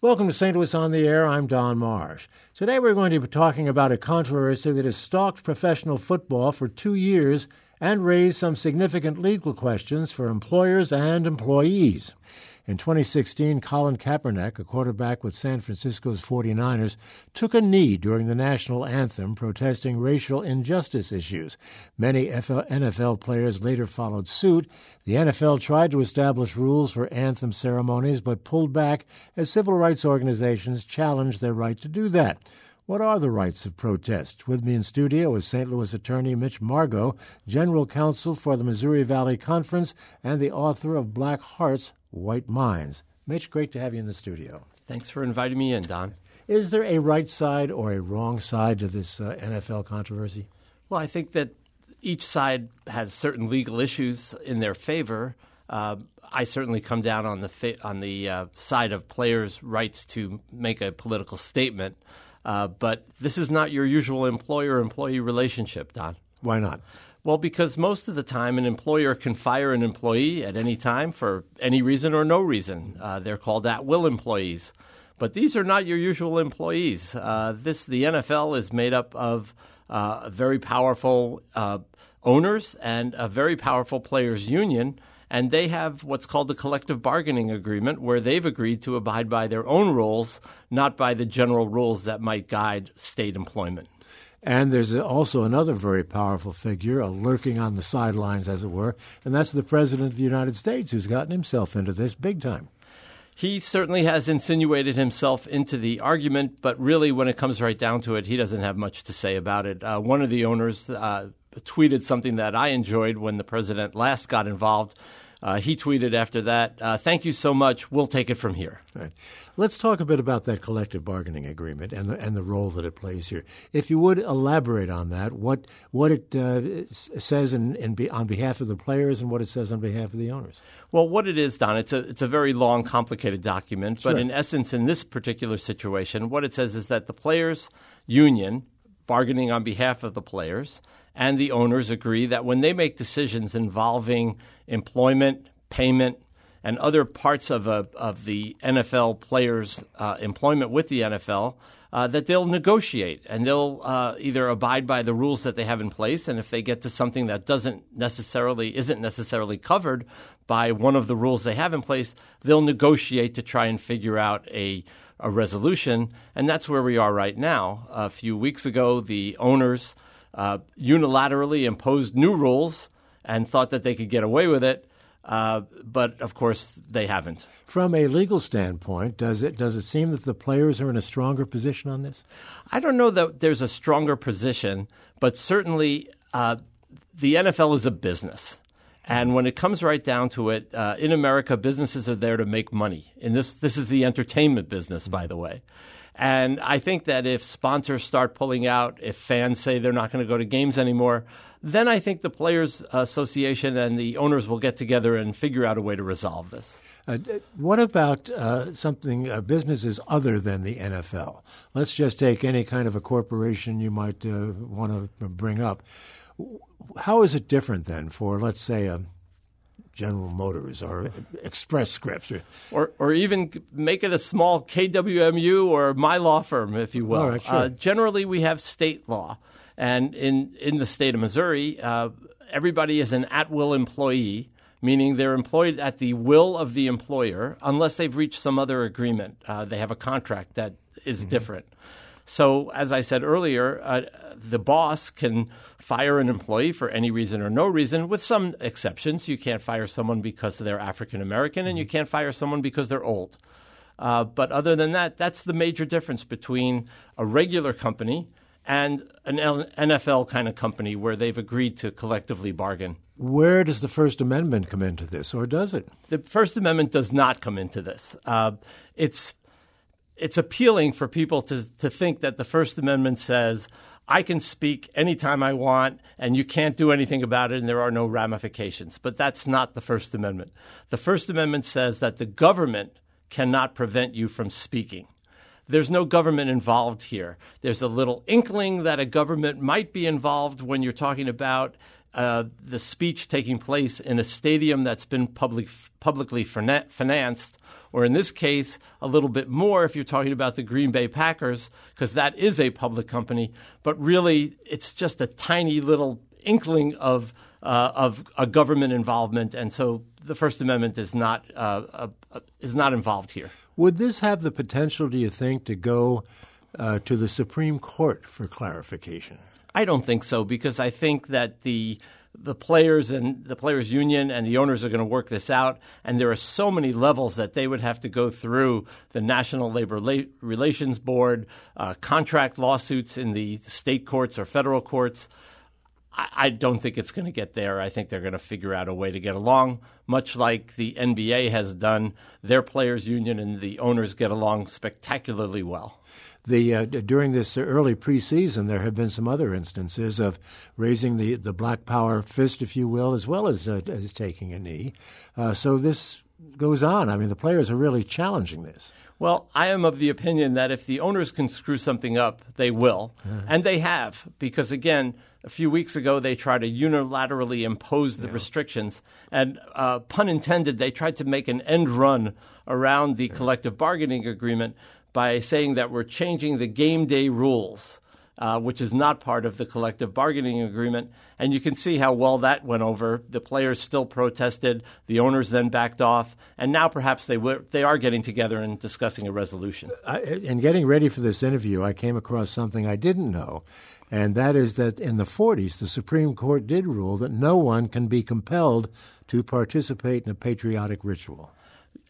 Welcome to St. Louis on the Air. I'm Don Marsh. Today we're going to be talking about a controversy that has stalked professional football for two years and raised some significant legal questions for employers and employees. In 2016, Colin Kaepernick, a quarterback with San Francisco's 49ers, took a knee during the national anthem protesting racial injustice issues. Many NFL players later followed suit. The NFL tried to establish rules for anthem ceremonies but pulled back as civil rights organizations challenged their right to do that. What are the rights of protest? With me in studio is St. Louis attorney Mitch Margo, general counsel for the Missouri Valley Conference and the author of Black Hearts, White Minds. Mitch, great to have you in the studio. Thanks for inviting me in, Don. Is there a right side or a wrong side to this uh, NFL controversy? Well, I think that each side has certain legal issues in their favor. Uh, I certainly come down on the fa- on the uh, side of players' rights to make a political statement. Uh, but this is not your usual employer employee relationship, Don. Why not? Well, because most of the time an employer can fire an employee at any time for any reason or no reason. Uh, they're called at will employees. But these are not your usual employees. Uh, this the NFL is made up of uh, very powerful uh, owners and a very powerful players union and they have what's called the collective bargaining agreement, where they've agreed to abide by their own rules, not by the general rules that might guide state employment. And there's also another very powerful figure lurking on the sidelines, as it were, and that's the President of the United States, who's gotten himself into this big time. He certainly has insinuated himself into the argument, but really, when it comes right down to it, he doesn't have much to say about it. Uh, one of the owners uh, tweeted something that I enjoyed when the president last got involved. Uh, he tweeted after that, uh, "Thank you so much. We'll take it from here." Right. Let's talk a bit about that collective bargaining agreement and the and the role that it plays here. If you would elaborate on that, what what it uh, says in, in be, on behalf of the players and what it says on behalf of the owners. Well, what it is, Don, it's a it's a very long, complicated document, but sure. in essence, in this particular situation, what it says is that the players' union, bargaining on behalf of the players and the owners agree that when they make decisions involving employment, payment, and other parts of, a, of the NFL players' uh, employment with the NFL, uh, that they'll negotiate and they'll uh, either abide by the rules that they have in place, and if they get to something that doesn't necessarily isn't necessarily covered by one of the rules they have in place, they'll negotiate to try and figure out a a resolution, and that's where we are right now. A few weeks ago, the owners uh, unilaterally imposed new rules and thought that they could get away with it. Uh, but of course, they haven't. From a legal standpoint, does it does it seem that the players are in a stronger position on this? I don't know that there's a stronger position, but certainly uh, the NFL is a business. And when it comes right down to it, uh, in America, businesses are there to make money. And this, this is the entertainment business, by the way. And I think that if sponsors start pulling out, if fans say they're not going to go to games anymore, then I think the Players Association and the owners will get together and figure out a way to resolve this. Uh, what about uh, something uh, businesses other than the NFL? Let's just take any kind of a corporation you might uh, want to bring up. How is it different then for, let's say, a General Motors or Express Scripts, or, or, or even make it a small KWMU or my law firm, if you will. Right, sure. uh, generally, we have state law, and in in the state of Missouri, uh, everybody is an at will employee, meaning they're employed at the will of the employer, unless they've reached some other agreement. Uh, they have a contract that is mm-hmm. different. So, as I said earlier, uh, the boss can fire an employee for any reason or no reason, with some exceptions. You can't fire someone because they're African American, and you mm-hmm. can't fire someone because they're old. Uh, but other than that, that's the major difference between a regular company and an NFL kind of company where they've agreed to collectively bargain. Where does the First Amendment come into this, or does it? The First Amendment does not come into this. Uh, it's it's appealing for people to, to think that the First Amendment says, I can speak anytime I want, and you can't do anything about it, and there are no ramifications. But that's not the First Amendment. The First Amendment says that the government cannot prevent you from speaking. There's no government involved here. There's a little inkling that a government might be involved when you're talking about uh, the speech taking place in a stadium that's been public, publicly financed, or in this case, a little bit more if you're talking about the Green Bay Packers, because that is a public company. But really, it's just a tiny little inkling of uh, of a government involvement, and so the First Amendment is not uh, uh, is not involved here. Would this have the potential, do you think, to go uh, to the Supreme Court for clarification? I don't think so because I think that the the players and the players union and the owners are going to work this out and there are so many levels that they would have to go through the national labor La- relations board uh, contract lawsuits in the state courts or federal courts. I, I don't think it's going to get there. I think they're going to figure out a way to get along much like the nba has done. Their players union and the owners get along spectacularly well the uh, during this early preseason, there have been some other instances of raising the, the black power fist, if you will, as well as uh, as taking a knee. Uh, so this goes on. I mean, the players are really challenging this. Well, I am of the opinion that if the owners can screw something up, they will, uh-huh. and they have, because again. A few weeks ago, they tried to unilaterally impose the yeah. restrictions, and uh, pun intended, they tried to make an end run around the collective bargaining agreement by saying that we're changing the game day rules, uh, which is not part of the collective bargaining agreement. And you can see how well that went over. The players still protested. The owners then backed off. And now perhaps they, w- they are getting together and discussing a resolution. I, in getting ready for this interview, I came across something I didn't know. And that is that in the 40s, the Supreme Court did rule that no one can be compelled to participate in a patriotic ritual.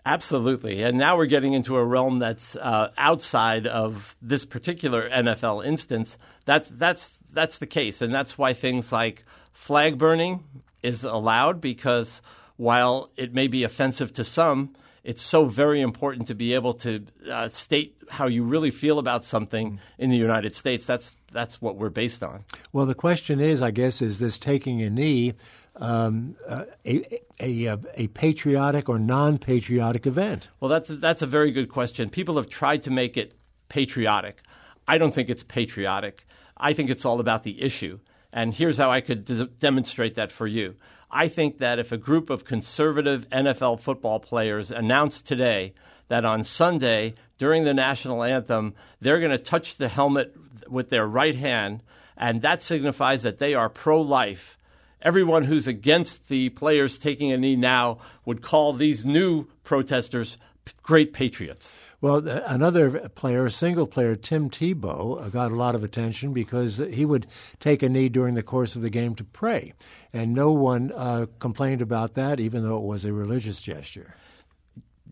Absolutely. And now we're getting into a realm that's uh, outside of this particular NFL instance. That's, that's, that's the case. And that's why things like flag burning is allowed because while it may be offensive to some, it's so very important to be able to uh, state how you really feel about something in the United States. That's that's what we're based on. Well, the question is, I guess, is this taking a knee um, uh, a, a, a, patriotic or non patriotic event? Well, that's, that's a very good question. People have tried to make it patriotic. I don't think it's patriotic. I think it's all about the issue. And here's how I could d- demonstrate that for you. I think that if a group of conservative NFL football players announced today that on Sunday during the national anthem, they're going to touch the helmet with their right hand, and that signifies that they are pro life everyone who's against the players taking a knee now would call these new protesters great patriots. Well, another player, a single player, Tim Tebow, uh, got a lot of attention because he would take a knee during the course of the game to pray. And no one uh, complained about that, even though it was a religious gesture.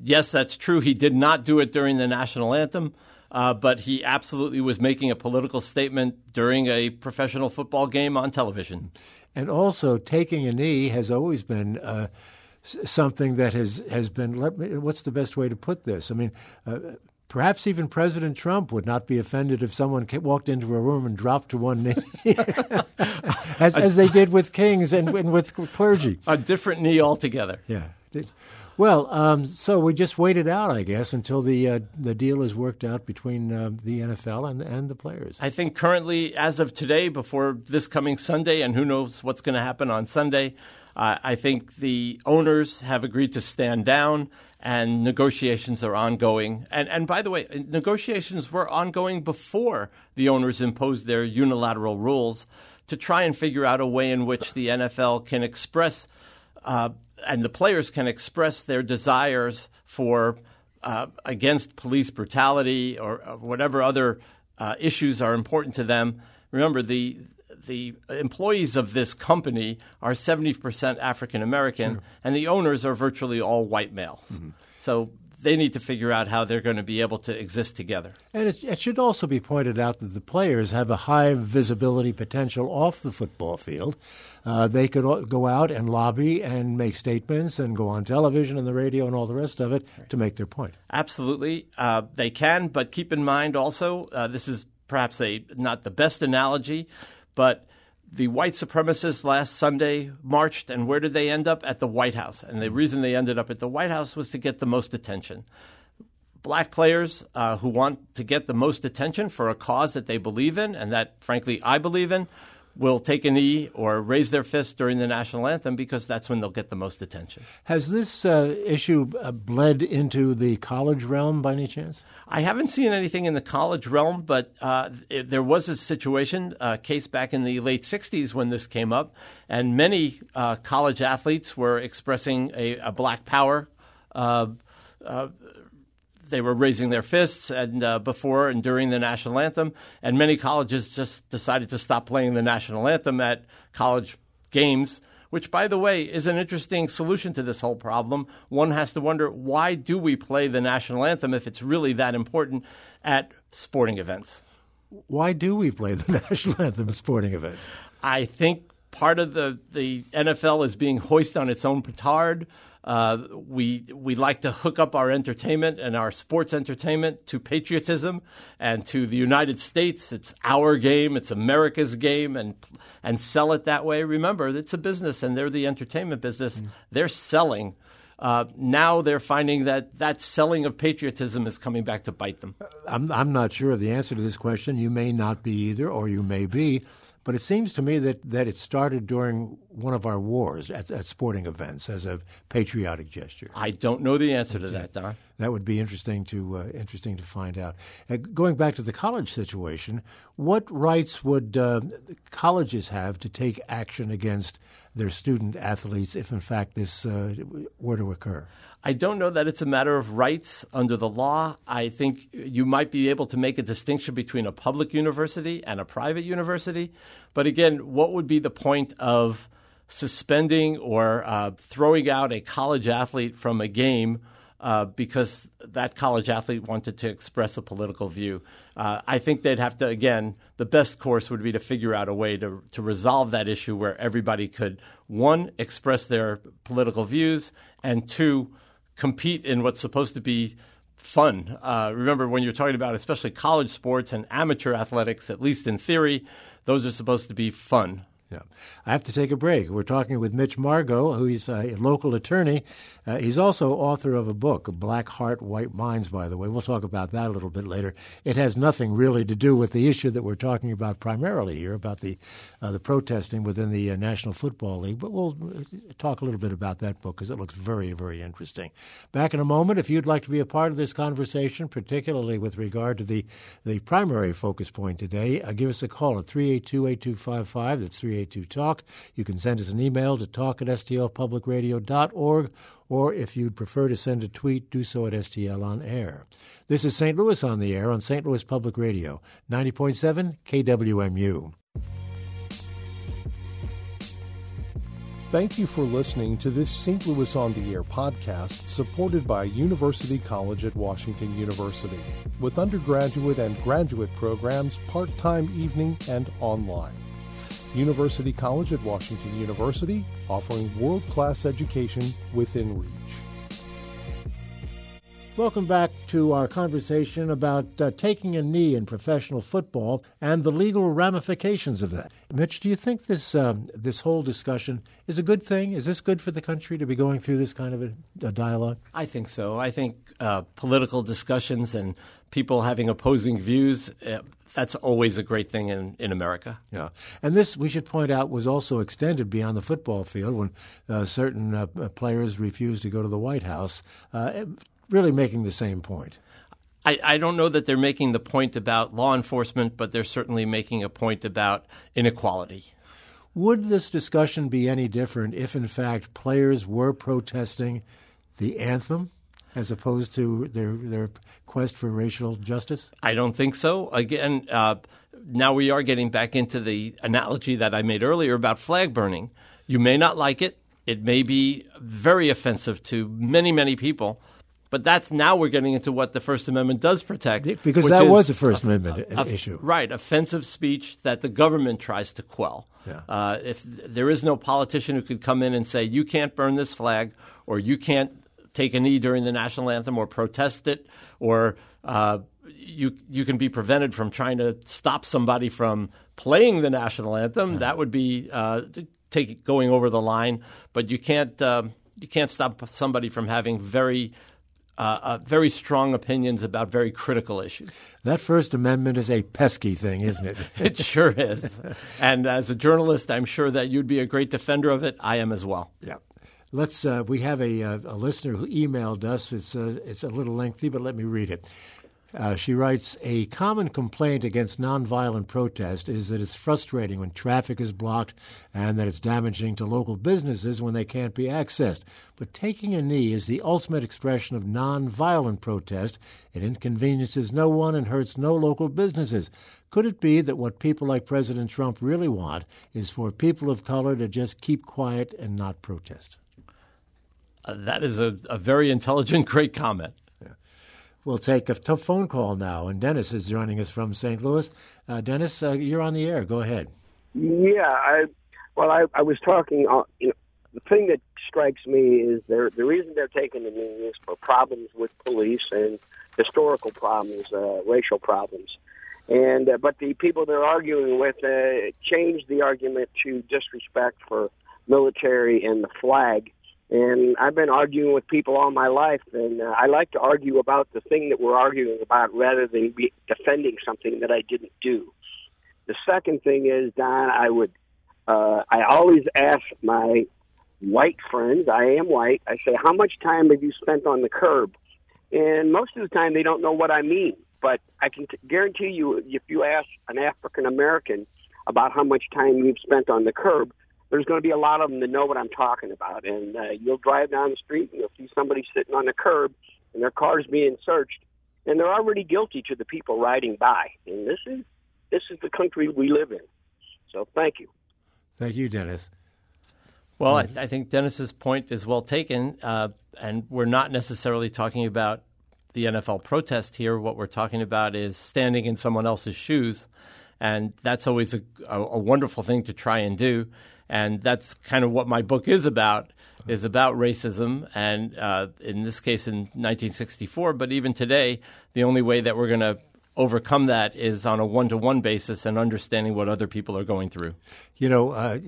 Yes, that's true. He did not do it during the national anthem. Uh, but he absolutely was making a political statement during a professional football game on television. And also, taking a knee has always been uh, something that has has been. Me, what's the best way to put this? I mean. Uh, perhaps even President Trump would not be offended if someone walked into a room and dropped to one knee, as, as they did with kings and, and, with clergy. A different knee altogether. Yeah. Well, um, so we just waited out, I guess, until the uh, the deal is worked out between uh, the NFL and and the players. I think currently, as of today, before this coming Sunday, and who knows what's going to happen on Sunday, uh, I think the owners have agreed to stand down, and negotiations are ongoing. And and by the way, negotiations were ongoing before the owners imposed their unilateral rules to try and figure out a way in which the NFL can express. Uh, and the players can express their desires for uh, against police brutality or, or whatever other uh, issues are important to them. Remember, the the employees of this company are 70% African American, sure. and the owners are virtually all white males. Mm-hmm. So they need to figure out how they're going to be able to exist together. And it, it, should also be pointed out that the players have a high visibility potential off the football field. Uh, they could go out and lobby and make statements and go on television and the radio and all the rest of it to make their point. Absolutely, uh, they can. But keep in mind also, uh, this is perhaps a not the best analogy, but the white supremacists last Sunday marched, and where did they end up? At the White House. And the reason they ended up at the White House was to get the most attention. Black players uh, who want to get the most attention for a cause that they believe in, and that, frankly, I believe in, will take a knee or raise their fist during the national anthem because that's when they'll get the most attention. Has this uh, issue uh, bled into the college realm by any chance? I haven't seen anything in the college realm, but uh, it, there was a situation, a case back in the late 60s when this came up, and many uh, college athletes were expressing a, a black power uh, uh, they were raising their fists and uh, before and during the national anthem, and many colleges just decided to stop playing the national anthem at college games. Which, by the way, is an interesting solution to this whole problem. One has to wonder why do we play the national anthem if it's really that important at sporting events? Why do we play the national anthem at sporting events? I think part of the, the NFL is being hoisted on its own petard. Uh, we we like to hook up our entertainment and our sports entertainment to patriotism and to the United States. It's our game. It's America's game, and and sell it that way. Remember, it's a business, and they're the entertainment business. Mm. They're selling. Uh, now they're finding that that selling of patriotism is coming back to bite them. I'm, I'm not sure of the answer to this question. You may not be either, or you may be. But it seems to me that, that it started during one of our wars at, at sporting events as a patriotic gesture. I don't know the answer to that, Don. That would be interesting to uh, interesting to find out. Uh, going back to the college situation, what rights would uh, colleges have to take action against their student athletes if, in fact, this uh, were to occur? I don't know that it's a matter of rights under the law. I think you might be able to make a distinction between a public university and a private university. But again, what would be the point of suspending or uh, throwing out a college athlete from a game uh, because that college athlete wanted to express a political view? Uh, I think they'd have to, again, the best course would be to figure out a way to, to resolve that issue where everybody could, one, express their political views, and two, compete in what's supposed to be fun. Uh, remember, when you're talking about especially college sports and amateur athletics, at least in theory, those are supposed to be fun. Yeah. I have to take a break. We're talking with Mitch Margo, who's a local attorney. Uh, he's also author of a book, Black Heart, White Minds, by the way. We'll talk about that a little bit later. It has nothing really to do with the issue that we're talking about primarily here, about the, uh, the protesting within the uh, National Football League. But we'll uh, talk a little bit about that book because it looks very, very interesting. Back in a moment, if you'd like to be a part of this conversation, particularly with regard to the, the primary focus point today, uh, give us a call at 382 8255. That's 382 382 Talk. You can send us an email to talk at stlpublicradio.org, or if you'd prefer to send a tweet, do so at STL on air. This is St. Louis on the air on St. Louis Public Radio, 90.7 KWMU. Thank you for listening to this St. Louis on the Air podcast supported by University College at Washington University with undergraduate and graduate programs part time evening and online. University College at Washington University, offering world class education within reach. Welcome back to our conversation about uh, taking a knee in professional football and the legal ramifications of that. Mitch, do you think this um, this whole discussion is a good thing? Is this good for the country to be going through this kind of a, a dialogue? I think so. I think uh, political discussions and people having opposing views. Uh, that's always a great thing in, in America. Yeah. And this, we should point out, was also extended beyond the football field when uh, certain uh, players refused to go to the White House, uh, really making the same point. I, I, don't know that they're making the point about law enforcement, but they're certainly making a point about inequality. Would this discussion be any different if, in fact, players were protesting the anthem as opposed to their their quest for racial justice? I don't think so. Again, uh, now we are getting back into the analogy that I made earlier about flag burning. You may not like it. It may be very offensive to many, many people. But that's now we're getting into what the First Amendment does protect. Because that was a First Amendment a, a, issue. Right, offensive speech that the government tries to quell. Yeah. Uh, if there is no politician who could come in and say, you can't burn this flag or you can't take a knee during the national anthem or protest it, or uh, you you can be prevented from trying to stop somebody from playing the national anthem. Yeah. That would be uh, take going over the line, but you can't uh, you can't stop somebody from having very uh, uh, very strong opinions about very critical issues. That First Amendment is a pesky thing, isn't it? it sure is. And as a journalist, I'm sure that you'd be a great defender of it. I am as well. Yeah. Let's. Uh, we have a, a, a, listener who emailed us. It's uh, it's a little lengthy, but let me read it. Uh, she writes A common complaint against nonviolent protest is that it's frustrating when traffic is blocked and that it's damaging to local businesses when they can't be accessed. But taking a knee is the ultimate expression of nonviolent protest. It inconveniences no one and hurts no local businesses. Could it be that what people like President Trump really want is for people of color to just keep quiet and not protest? Uh, that is a, a very intelligent, great comment. We'll take a tough phone call now, and Dennis is joining us from St. Louis. Uh, Dennis, uh, you're on the air. Go ahead. Yeah, I well, I, I was talking. Uh, you know, the thing that strikes me is they're, the reason they're taking the knee is for problems with police and historical problems, uh, racial problems. And uh, but the people they're arguing with uh, changed the argument to disrespect for military and the flag and I've been arguing with people all my life, and uh, I like to argue about the thing that we're arguing about rather than be defending something that I didn't do. The second thing is, Don, I would, uh, I always ask my white friends, I am white, I say, how much time have you spent on the curb? And most of the time they don't know what I mean. But I can t- guarantee you, if you ask an African American about how much time you've spent on the curb, there's going to be a lot of them that know what I'm talking about. And uh, you'll drive down the street and you'll see somebody sitting on the curb and their car's being searched, and they're already guilty to the people riding by. And this is this is the country we live in. So thank you. Thank you, Dennis. Well, I, I think Dennis's point is well taken, uh, and we're not necessarily talking about the NFL protest here. What we're talking about is standing in someone else's shoes, and that's always a, a, a wonderful thing to try and do and that's kind of what my book is about is about racism and uh, in this case in 1964 but even today the only way that we're going to overcome that is on a one-to-one basis and understanding what other people are going through. You know uh,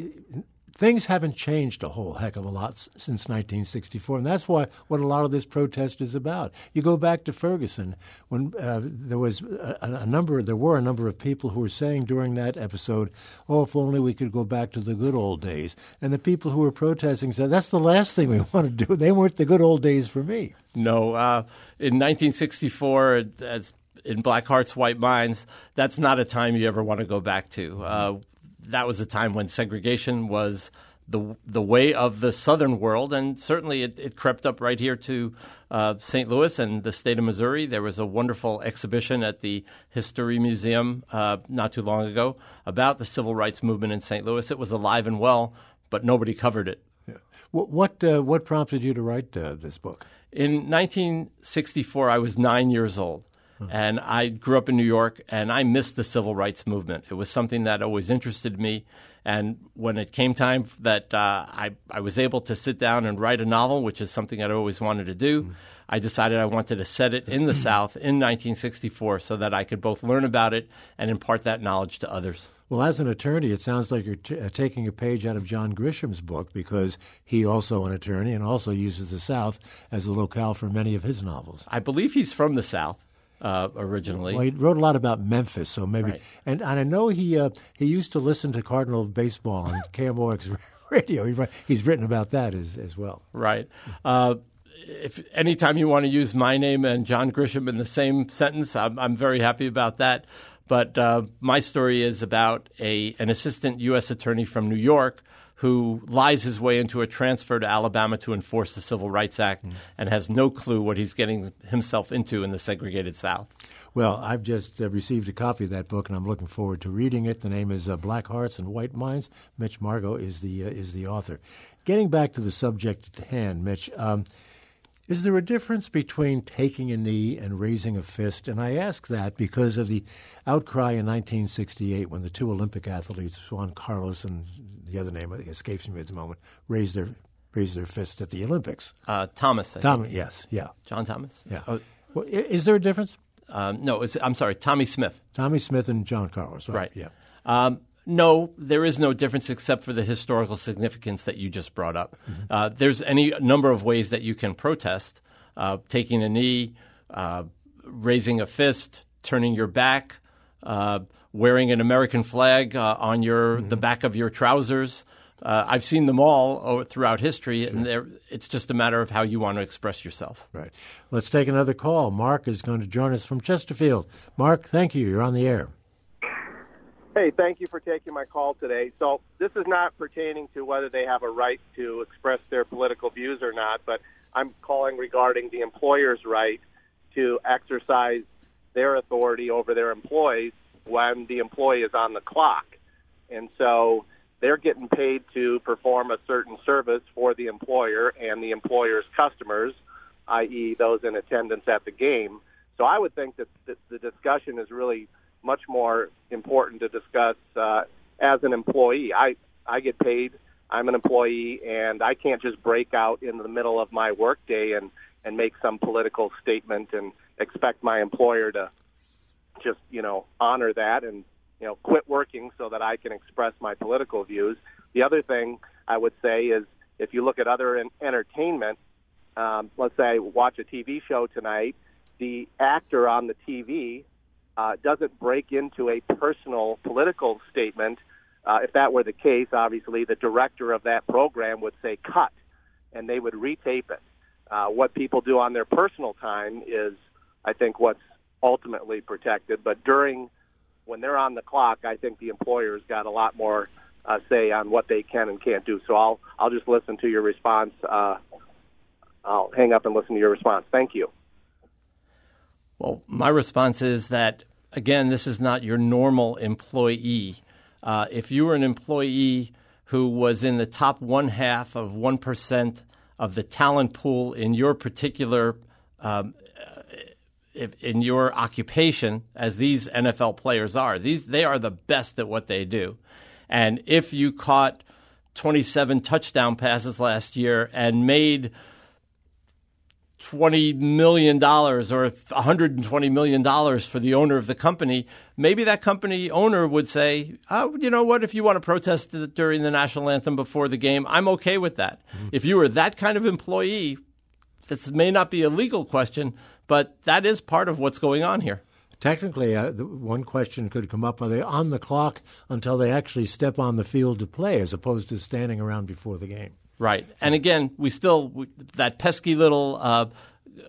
things haven't changed a whole heck of a lot since 1964, and that's why what a lot of this protest is about. You go back to Ferguson when uh, there was a, a, number, there were a number of people who were saying during that episode, "Oh, if only we could go back to the good old days." And the people who were protesting said, "That's the last thing we want to do. They weren't the good old days for me." No, uh, in 1964, as in Black Hearts, White Minds, that's not a time you ever want to go back to. Uh, that was a time when segregation was the the way of the southern world, and certainly it, it crept up right here to uh, St. Louis and the state of Missouri. There was a wonderful exhibition at the History Museum uh, not too long ago about the civil rights movement in St. Louis. It was alive and well, but nobody covered it. Yeah. What what, uh, what prompted you to write uh, this book? In 1964, I was nine years old. And I grew up in New York, and I missed the civil rights movement. It was something that always interested me. And when it came time that uh, I, I was able to sit down and write a novel, which is something I'd always wanted to do, mm. I decided I wanted to set it in the South in 1964 so that I could both learn about it and impart that knowledge to others. Well, as an attorney, it sounds like you're t- uh, taking a page out of John Grisham's book because he also an attorney and also uses the South as a locale for many of his novels. I believe he's from the South uh, originally. Well, he wrote a lot about Memphis, so maybe. Right. And, and I know he uh, he used to listen to Cardinal baseball on KMOX radio. He, he's written about that as as well. Right. Uh, if anytime you want to use my name and John Grisham in the same sentence, I'm, I'm very happy about that. But uh, my story is about a an assistant U.S. attorney from New York who lies his way into a transfer to Alabama to enforce the Civil Rights Act mm. and has no clue what he's getting himself into in the segregated South. Well, I've just uh, received a copy of that book, and I'm looking forward to reading it. The name is uh, Black Hearts and White Minds. Mitch Margo is the uh, is the author. Getting back to the subject at hand, Mitch. Um, is there a difference between taking a knee and raising a fist? And I ask that because of the outcry in 1968 when the two Olympic athletes, Juan Carlos and the other name escapes me at the moment, raised their raised their fist at the Olympics. Uh, Thomas. Thomas, yes, yeah. John Thomas. Yeah. Oh. Well, is there a difference? Um, no, I'm sorry, Tommie Smith. Tommie Smith and John Carlos. Right. right. Yeah. Um, no, there is no difference except for the historical significance that you just brought up. Mm-hmm. Uh, there's any number of ways that you can protest. uh, taking a knee, uh, raising a fist, turning your back, uh, wearing an American flag uh, on your mm-hmm. the back of your trousers. Uh, I've seen them all throughout history, sure. and it's just a matter of how you want to express yourself. Right. Let's take another call. Mark is going to join us from Chesterfield. Mark, thank you. You're on the air. Hey, thank you for taking my call today. So, this is not pertaining to whether they have a right to express their political views or not, but I'm calling regarding the employer's right to exercise their authority over their employees when the employee is on the clock. And so they're getting paid to perform a certain service for the employer and the employer's customers, i.e., those in attendance at the game. So I would think that the discussion is really much more important to discuss uh, as an employee. I I get paid. I'm an employee, and I can't just break out in the middle of my workday and and make some political statement and expect my employer to just you know honor that and you know quit working so that I can express my political views. The other thing I would say is if you look at other in- entertainment, um, let's say I watch a TV show tonight, the actor on the TV uh, doesn't break into a personal political statement. Uh, if that were the case, obviously the director of that program would say cut, and they would retape it. Uh, what people do on their personal time is, I think, what's ultimately protected. But during when they're on the clock, I think the employer's got a lot more uh, say on what they can and can't do. So I'll I'll just listen to your response. Uh, I'll hang up and listen to your response. Thank you. Well, my response is that again, this is not your normal employee. Uh, if you were an employee who was in the top one half of one percent of the talent pool in your particular um, in your occupation, as these NFL players are, these they are the best at what they do. And if you caught 27 touchdown passes last year and made 20 million dollars or 120 million dollars for the owner of the company, maybe that company owner would say, "Oh, you know what? If you want to protest during the national anthem before the game, I'm okay with that." Mm-hmm. If you were that kind of employee, this may not be a legal question, but that is part of what's going on here. Technically, uh, the, one question could come up: Are they on the clock until they actually step on the field to play, as opposed to standing around before the game? Right. And again, we still we, that pesky little uh,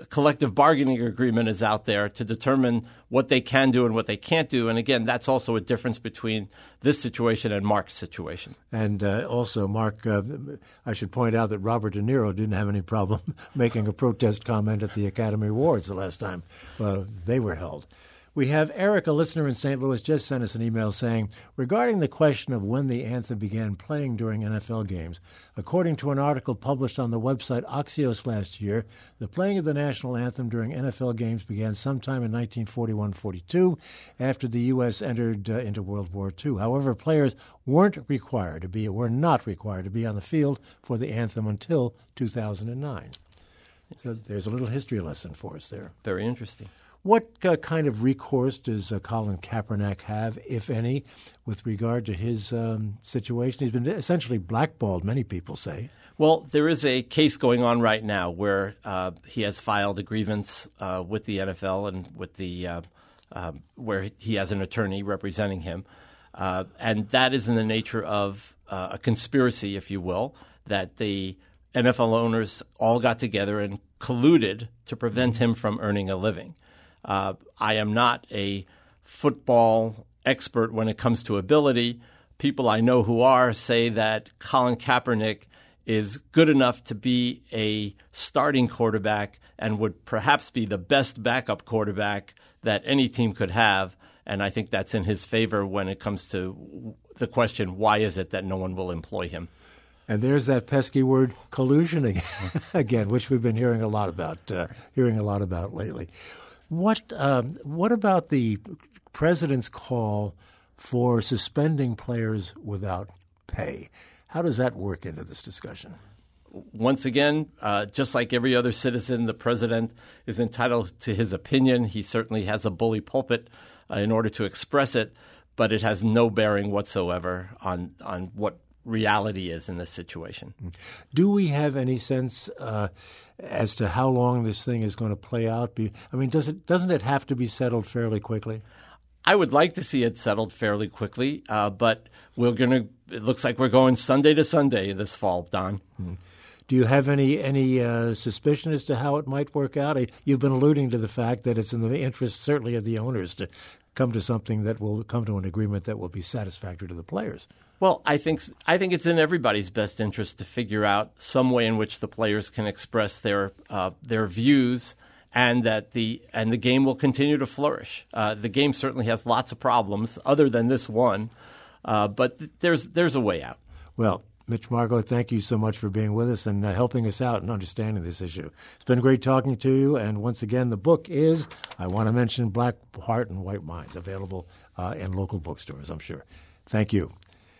collective bargaining agreement is out there to determine what they can do and what they can't do. And again, that's also a difference between this situation and Mark's situation. And uh, also, Mark, uh, I should point out that Robert De Niro didn't have any problem making a protest comment at the Academy Awards the last time uh, they were held. We have Eric, a listener in St. Louis, just sent us an email saying, regarding the question of when the anthem began playing during NFL games, according to an article published on the website Axios last year, the playing of the national anthem during NFL games began sometime in 1941 42 after the U.S. entered uh, into World War II. However, players weren't required to be, were not required to be on the field for the anthem until 2009. So there's a little history lesson for us there. Very interesting. What uh, kind of recourse does uh, Colin Kaepernick have, if any, with regard to his um, situation? He's been essentially blackballed, many people say. Well, there is a case going on right now where uh, he has filed a grievance uh, with the NFL and with the uh, um, where he has an attorney representing him, uh, and that is in the nature of a conspiracy, if you will, that the NFL owners all got together and colluded to prevent him from earning a living. Uh, I am not a football expert when it comes to ability. People I know who are say that Colin Kaepernick is good enough to be a starting quarterback and would perhaps be the best backup quarterback that any team could have. And I think that's in his favor when it comes to the question why is it that no one will employ him? And there's that pesky word collusion again, again which we've been hearing a lot about, uh, hearing a lot about lately. What um, what about the president's call for suspending players without pay? How does that work into this discussion? Once again, uh, just like every other citizen, the president is entitled to his opinion. He certainly has a bully pulpit uh, in order to express it, but it has no bearing whatsoever on on what reality is in this situation. Do we have any sense uh, as to how long this thing is going to play out? I mean, does it doesn't it have to be settled fairly quickly? I would like to see it settled fairly quickly, uh, but we're going to. It looks like we're going Sunday to Sunday this fall, Don. Mm-hmm. Do you have any any uh, suspicion as to how it might work out? You've been alluding to the fact that it's in the interest, certainly, of the owners to come to something that will come to an agreement that will be satisfactory to the players. Well, I think I think it's in everybody's best interest to figure out some way in which the players can express their uh, their views and that the and the game will continue to flourish. Uh, the game certainly has lots of problems, other than this one, uh, but th- there's there's a way out. Well, Mitch Margo, thank you so much for being with us and uh, helping us out and understanding this issue. It's been great talking to you. And once again, the book is I want to mention Black Heart and White Minds, available uh, in local bookstores. I'm sure. Thank you.